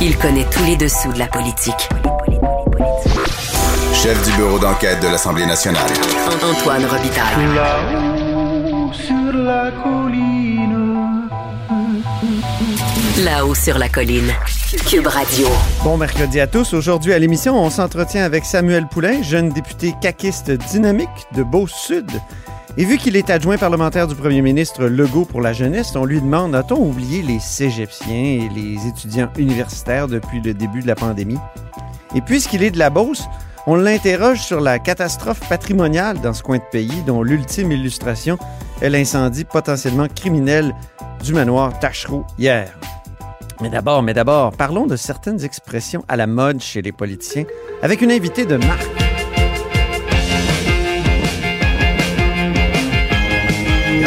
Il connaît tous les dessous de la politique. Chef du bureau d'enquête de l'Assemblée nationale. Antoine Robitaille. Là-haut sur la colline. Là-haut sur la colline. Cube Radio. Bon mercredi à tous. Aujourd'hui à l'émission, on s'entretient avec Samuel Poulain, jeune député caquiste dynamique de Beau-Sud. Et vu qu'il est adjoint parlementaire du premier ministre Legault pour la jeunesse, on lui demande a-t-on oublié les cégeptiens et les étudiants universitaires depuis le début de la pandémie? Et puisqu'il est de la Beauce, on l'interroge sur la catastrophe patrimoniale dans ce coin de pays, dont l'ultime illustration est l'incendie potentiellement criminel du manoir Tachereau hier. Mais d'abord, mais d'abord, parlons de certaines expressions à la mode chez les politiciens avec une invitée de marque.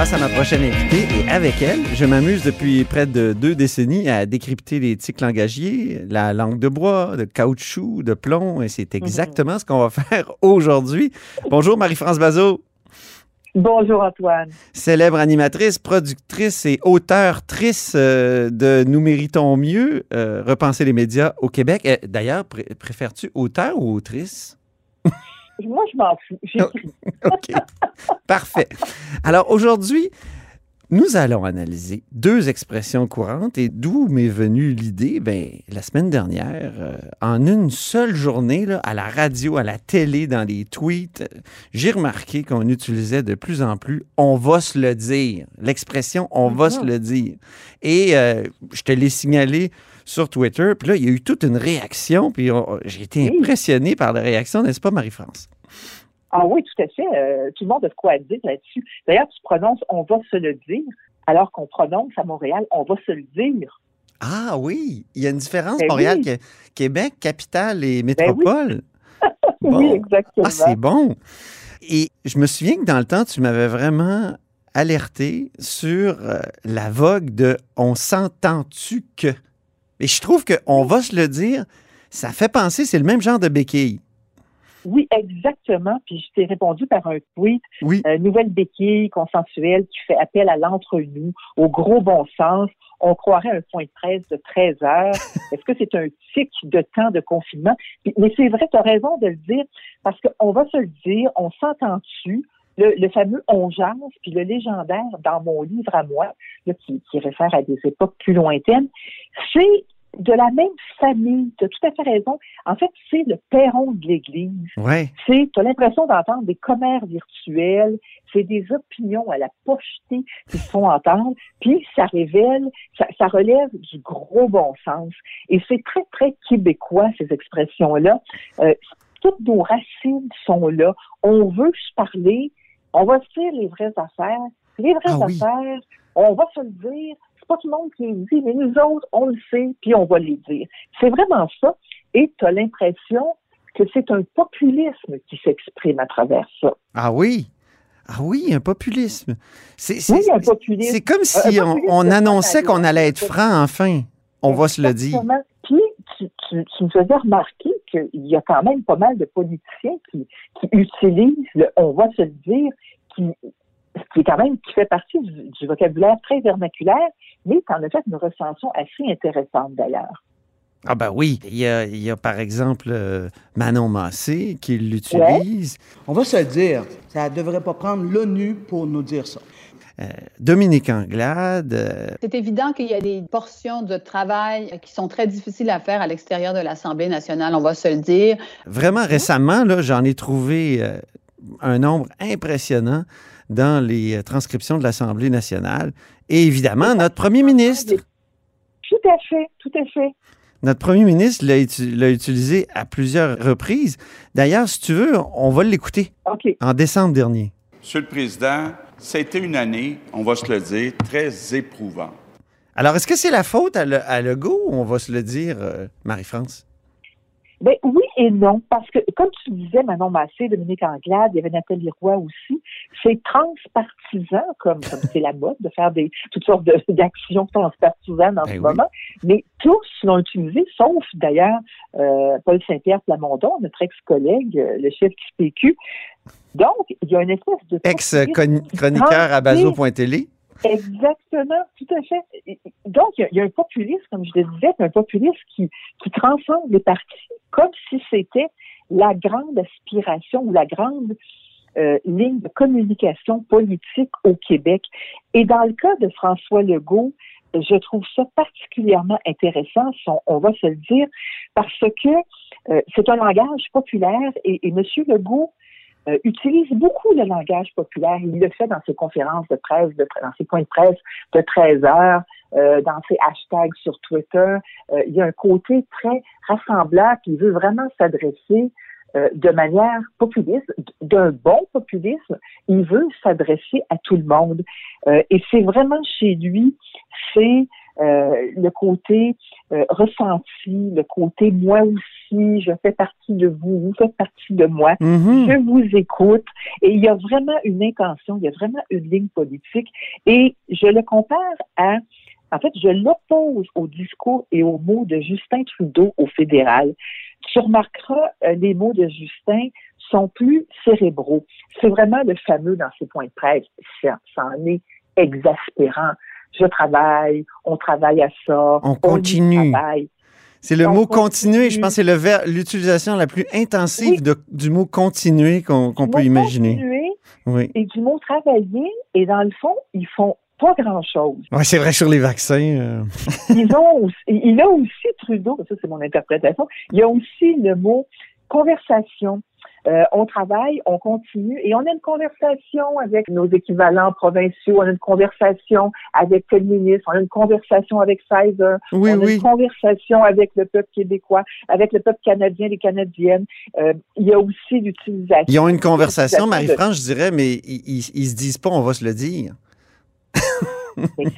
Grâce à ma prochaine invitée et avec elle, je m'amuse depuis près de deux décennies à décrypter les tics langagiers, la langue de bois, de caoutchouc, de plomb, et c'est exactement ce qu'on va faire aujourd'hui. Bonjour Marie-France Bazot. Bonjour Antoine. Célèbre animatrice, productrice et auteur-trice euh, de Nous méritons mieux, euh, repenser les médias au Québec. Euh, D'ailleurs, pré- préfères-tu auteur ou autrice? Moi, je m'en fous. J'écris. OK. Parfait. Alors aujourd'hui, nous allons analyser deux expressions courantes et d'où m'est venue l'idée? Ben, la semaine dernière, euh, en une seule journée, là, à la radio, à la télé, dans les tweets, j'ai remarqué qu'on utilisait de plus en plus on va se le dire. L'expression on va se le dire. Et euh, je te l'ai signalé sur Twitter, puis là, il y a eu toute une réaction, puis j'ai été impressionné par la réaction, n'est-ce pas, Marie-France? Ah oui, tout à fait. Euh, tout le monde a de quoi dire là-dessus. D'ailleurs, tu prononces on va se le dire, alors qu'on prononce à Montréal on va se le dire. Ah oui, il y a une différence, Ben Montréal, oui. Ben Québec, capitale et métropole. Bon. Oui, exactement. Ah, c'est bon. Et je me souviens que dans le temps, tu m'avais vraiment alerté sur euh, la vogue de on s'entend-tu que. Et je trouve que on va se le dire, ça fait penser, c'est le même genre de béquille. Oui, exactement. Puis je t'ai répondu par un tweet, Oui. euh, nouvelle béquille consensuelle qui fait appel à l'entre-nous, au gros bon sens. On croirait un point de presse de 13 heures. Est-ce que c'est un tic de temps de confinement? Mais c'est vrai, tu as raison de le dire, parce qu'on va se le dire, on s'entend-tu? Le, le fameux on jase, puis le légendaire dans mon livre à moi, là, qui, qui réfère à des époques plus lointaines, c'est de la même famille. Tu as tout à fait raison. En fait, c'est le perron de l'Église Ouais. c'est, tu as l'impression d'entendre des commères virtuels, c'est des opinions à la pochetée qui se font entendre, puis ça révèle, ça, ça relève du gros bon sens. Et c'est très, très québécois, ces expressions-là. Euh, toutes nos racines sont là. On veut se parler, on va se dire les vraies affaires. Les vraies Ah oui. affaires, on va se le dire. Pas tout le monde qui les dit, mais nous autres, on le sait, puis on va les dire. C'est vraiment ça. Et tu as l'impression que c'est un populisme qui s'exprime à travers ça. Ah oui. Ah oui, un populisme. C'est c'est- Oui, un populisme. c'est comme si on, annonçait qu'on allait être franc enfin. On va se le dire. Puis, tu, tu, tu me faisais remarquer qu'il y a quand même pas mal de politiciens qui, qui utilisent le on va se le dire, qui, qui est quand même qui fait partie du, du vocabulaire très vernaculaire, mais tu en as fait une recension assez intéressante d'ailleurs. Ah ben oui, il y a, il y a par exemple euh, Manon Massé qui l'utilise, On va se le dire, ça ne devrait pas prendre l'ONU pour nous dire ça. Euh, Dominique Anglade, euh, C'est évident qu'il y a des portions de travail qui sont très difficiles à faire à l'extérieur de l'Assemblée nationale, on va se le dire. vraiment récemment, là, j'en ai trouvé un nombre impressionnant dans les euh, transcriptions de l'Assemblée nationale. Et évidemment, notre premier ministre, Tout à fait, tout à fait. notre premier ministre l'a uti- l'a utilisé à plusieurs reprises. D'ailleurs, si tu veux, on va l'écouter OK. en décembre dernier. Monsieur le Président, ça a été une année, on va se le dire, très éprouvante. Alors, est-ce que c'est la faute à, Le- à Legault ou on va se le dire, euh, Marie-France? Ben oui et non, parce que comme tu disais, Manon Massé, Dominique Anglade, il y avait Nathalie Roy aussi, c'est transpartisan, comme comme c'est la mode de faire des toutes sortes d'actions transpartisanes en Ben ce oui. moment, mais tous l'ont utilisé, sauf d'ailleurs euh, Paul Saint-Pierre Plamondon, notre ex-collègue, euh, le chef du PQ. Donc, il y a une espèce de... Ex-chroniqueur à bazo.télé. Exactement, tout à fait. Donc, il y, a un populisme, comme je le disais, un populisme qui, qui transcende les partis, comme si c'était la grande aspiration ou la grande euh, ligne de communication politique au Québec. Et dans le cas de François Legault, je trouve ça particulièrement intéressant, on, va se le dire, parce que euh, c'est un langage populaire et, et M. Legault euh, utilise beaucoup le langage populaire. Il le fait dans ses conférences de presse, dans ses points de presse de 13 heures, euh, dans ses hashtags sur Twitter. Euh, il y a un côté très rassembleur qui veut vraiment s'adresser de manière populiste, d'un bon populisme. Il veut s'adresser à tout le monde. et c'est vraiment chez lui, c'est euh, le côté euh, ressenti, le côté moi aussi, je fais partie de vous, vous faites partie de moi, Mhm. je vous écoute. Et il y a vraiment une intention, il y a vraiment une ligne politique. Et je le compare à, en fait, je l'oppose au discours et aux mots de Justin Trudeau au fédéral. Tu remarqueras, euh, les mots de Justin sont plus cérébraux. C'est vraiment le fameux dans ses points de presse. Ça, ça en est exaspérant je travaille, on travaille à ça. On continue. C'est le On mot continue. continuer, je pense que c'est le ver- l'utilisation la plus intensive Oui. de- du mot continuer qu'on peut imaginer. continuer Oui. Et du mot travailler, et dans le fond, ils font pas grand-chose. Ouais, c'est vrai sur les vaccins. euh, Ils ont il a aussi Trudeau, ça c'est mon interprétation, il y a aussi le mot conversation. Euh, on travaille, on continue et on a une conversation avec nos équivalents provinciaux, on a une conversation avec le ministre, on a une conversation avec Pfizer, Oui, on a oui. une conversation avec le peuple québécois, avec le peuple canadien, les Canadiennes. Euh, il y a aussi l'utilisation. Ils ont une conversation, de- Marie-France, je dirais, mais ils, ils, ils se disent pas, on va se le dire.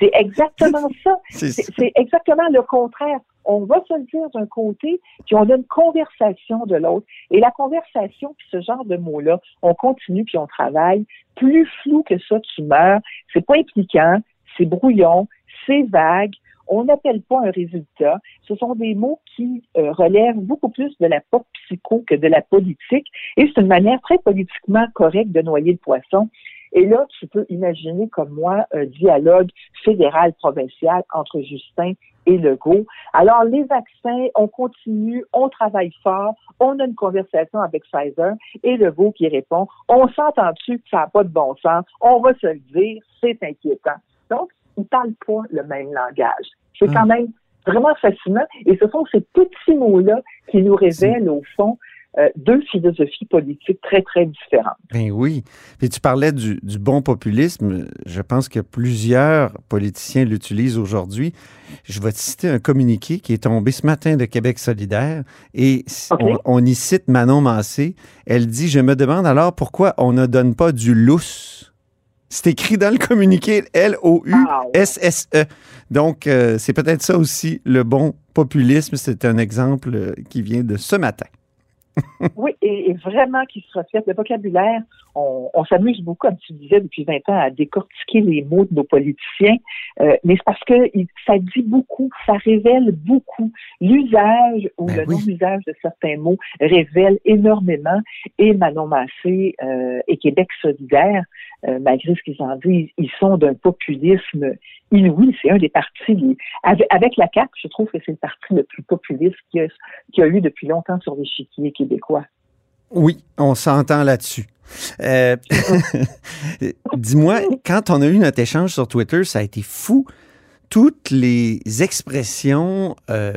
C'est exactement ça. C'est exactement le contraire. On va se le dire d'un côté, puis on a une conversation de l'autre. Et la conversation, puis ce genre de mots-là, on continue puis on travaille. Plus flou que ça, tu meurs. C'est pas impliquant, c'est brouillon, c'est vague. On n'appelle pas un résultat. Ce sont des mots qui euh, relèvent beaucoup plus de la pop psycho que de la politique. Et c'est une manière très politiquement correcte de noyer le poisson. Et là, tu peux imaginer comme moi un dialogue fédéral-provincial entre Justin et Legault. Alors, les vaccins, on continue, on travaille fort, on a une conversation avec Pfizer et Legault qui répond, on s'entend-tu que ça n'a pas de bon sens, on va se le dire, c'est inquiétant. Donc, ils ne parlent pas le même langage. C'est quand même vraiment fascinant et ce sont ces petits mots-là qui nous révèlent, au fond, euh, deux philosophies politiques très, très différentes. Ben oui. Puis tu parlais du, du bon populisme. Je pense que plusieurs politiciens l'utilisent aujourd'hui. Je vais te citer un communiqué qui est tombé ce matin de Québec solidaire et on, on y cite Manon Massé. Elle dit Je me demande alors pourquoi on ne donne pas du lousse. C'est écrit dans le communiqué L-O-U-S-S-E. Donc, euh, c'est peut-être ça aussi, le bon populisme. C'est un exemple euh, qui vient de ce matin. Oui, et, vraiment qui se reflète. Le vocabulaire, on, on s'amuse beaucoup, comme tu disais, depuis 20 ans, à décortiquer les mots de nos politiciens, euh, mais c'est parce que ça dit beaucoup, ça révèle beaucoup. L'usage ou Ben le oui. non-usage de certains mots révèle énormément. Et Manon Massé euh, et Québec solidaire, euh, malgré ce qu'ils en disent, ils sont d'un populisme inouï. C'est un des partis, avec, avec la CAQ, je trouve que c'est le parti le plus populiste qu'il y a, qu'il y a eu depuis longtemps sur l'échiquier québécois. Oui, on s'entend là-dessus. Euh, Dis-moi, quand on a eu notre échange sur Twitter, ça a été fou. Toutes les expressions euh,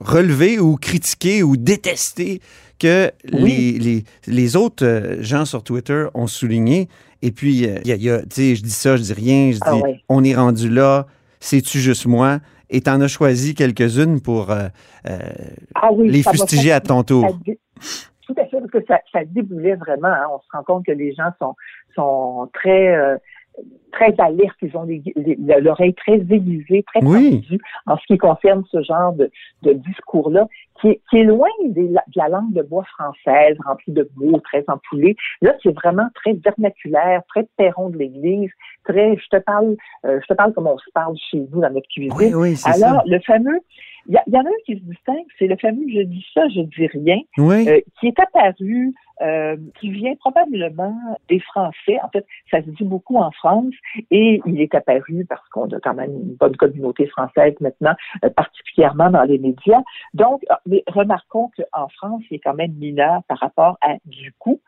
relevées ou critiquées ou détestées que Oui. les, les, les autres euh, gens sur Twitter ont soulignées. Et puis, euh, il y a, tu sais, je dis ça, je dis rien, je dis Ah ouais. on est rendu là, c'est-tu juste moi? Et t'en as choisi quelques-unes pour Ah oui, les fustiger à ton tour. Tout à fait, parce que ça, ça déboulait vraiment. hein. On se rend compte que les gens sont, sont très, euh, très alertes. Ils ont l'oreille très aiguisée, très Oui. tendue en ce qui concerne ce genre de, de discours-là, qui est, qui est loin des de la langue de bois française, remplie de mots très empoulés. Là, c'est vraiment très vernaculaire, très perron de l'église, très, je te parle, euh, je te parle comme on se parle chez nous dans notre cuisine. Oui, oui, c'est ça. Alors, le fameux, il y, en a un qui se distingue, c'est le fameux je dis ça, je dis rien, Oui. euh, qui est apparu euh, qui vient probablement des Français. En fait, ça se dit beaucoup en France et il est apparu parce qu'on a quand même une bonne communauté française maintenant, euh, particulièrement dans les médias. Donc, ah, mais remarquons qu'en France, il est quand même mineur par rapport à du coup.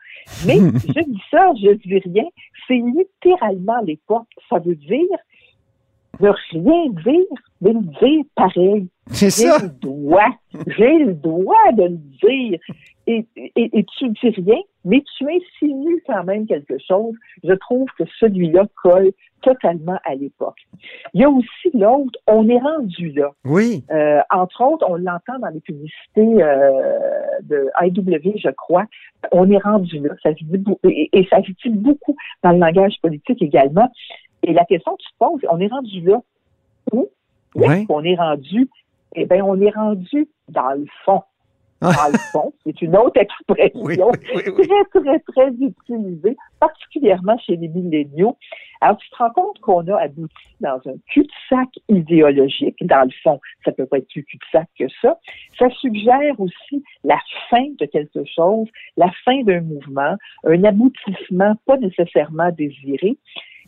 Mais je dis ça, je dis rien. C'est littéralement l'époque. Ça veut dire ne rien dire, mais le dire pareil. C'est J'ai ça. le droit. J'ai le droit de le dire. Et, et, et tu ne dis rien, mais tu insinues quand même quelque chose. Je trouve que celui-là colle totalement à l'époque. Il y a aussi l'autre, on est rendu là. Oui. Euh, entre autres, on l'entend dans les publicités euh, de IW, je crois. On est rendu là. Ça se dit et, et ça se dit beaucoup dans le langage politique également. Et la question que tu te poses, on est rendu là où? Où est-ce qu'on est rendu? Eh bien, on est rendu dans le fond. Dans le fond, c'est une autre expression Oui, oui, oui, oui. très, très, très utilisée, particulièrement chez les milléniaux. Alors, tu te rends compte qu'on a abouti dans un cul-de-sac idéologique. Dans le fond, ça peut pas être plus cul-de-sac que ça. Ça suggère aussi la fin de quelque chose, la fin d'un mouvement, un aboutissement pas nécessairement désiré.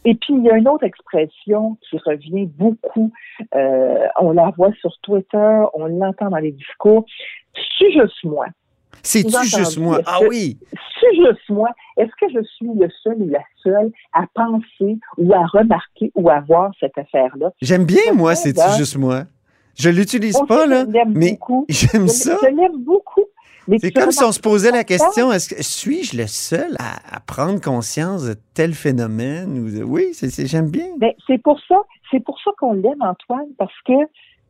Et puis, il y a une autre expression qui revient beaucoup. Euh, on la voit sur Twitter, on l'entend dans les discours. C'est juste moi? C'est-tu juste moi? Ah oui. C'est juste moi? Est-ce que je suis le seul ou la seule à penser ou à remarquer ou à voir cette affaire-là? J'aime bien, moi, C'est c'est-tu juste moi? Je l'utilise pas, là, que je l'aime mais beaucoup. j'aime ça. Je l'aime beaucoup. C'est comme si on se posait la question, est-ce que suis-je le seul à, à prendre conscience de tel phénomène? Ou de- Oui, c'est, j'aime bien. Ben, c'est pour ça, c'est pour ça qu'on l'aime, Antoine, parce que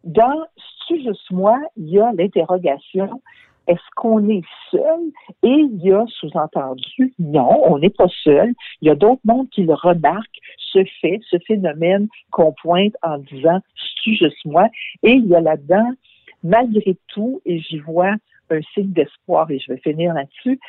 dans C'est juste moi, il y a l'interrogation est-ce qu'on est seul? Et il y a sous-entendu, non, on n'est pas seul. Il y a d'autres mondes qui le remarquent, ce fait, ce phénomène qu'on pointe en disant, c'est juste moi. Et il y a là-dedans, malgré tout, et j'y vois un signe d'espoir, et je vais finir là-dessus,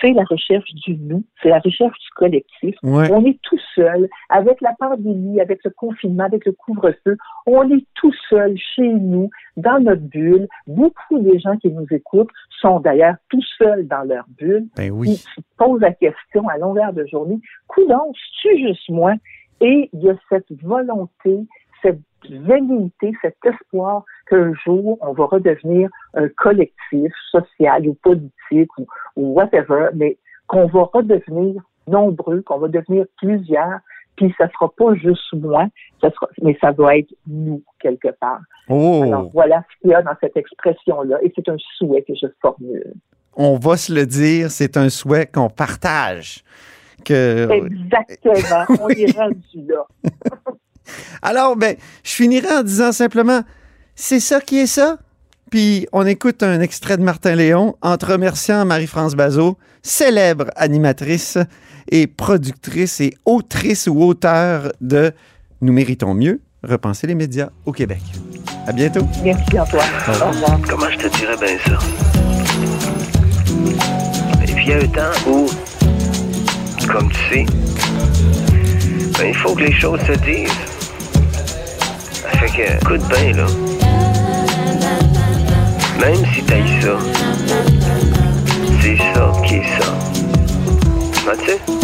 c'est la recherche du nous, c'est la recherche du collectif. Ouais. On est tout seul, avec la pandémie, avec le confinement, avec le couvre-feu, on est tout seul chez nous, dans notre bulle. Beaucoup des gens qui nous écoutent sont d'ailleurs tout seuls dans leur bulle. Ben oui. tu te poses la question à longueur de journée, coudonc, tu juste moi? Et il y a cette volonté, cette velléité, cet espoir qu'un jour, on va redevenir un collectif social ou politique ou, ou whatever, mais qu'on va redevenir nombreux, qu'on va devenir plusieurs, puis ça sera pas juste moi, ça sera, mais ça doit être nous, quelque part. Oh, Alors voilà ce qu'il y a dans cette expression-là, et c'est un souhait que je formule. on va se le dire, c'est un souhait qu'on partage. Que... Exactement, on Oui. est rendu là. Alors, ben, je finirai en disant simplement, c'est ça qui est ça. Puis on écoute un extrait de Martin Léon en te remerciant Marie-France Bazot, célèbre animatrice et productrice et autrice ou auteur de Nous méritons mieux, repenser les médias au Québec. À bientôt. Merci Antoine. Au revoir. Comment je te dirais bien ça? Et puis il y a un temps où, comme tu sais, ben, il faut que les choses se disent. Fait que, écoute bien, là. Même si t'as ça, c'est ça qui est ça. Sais,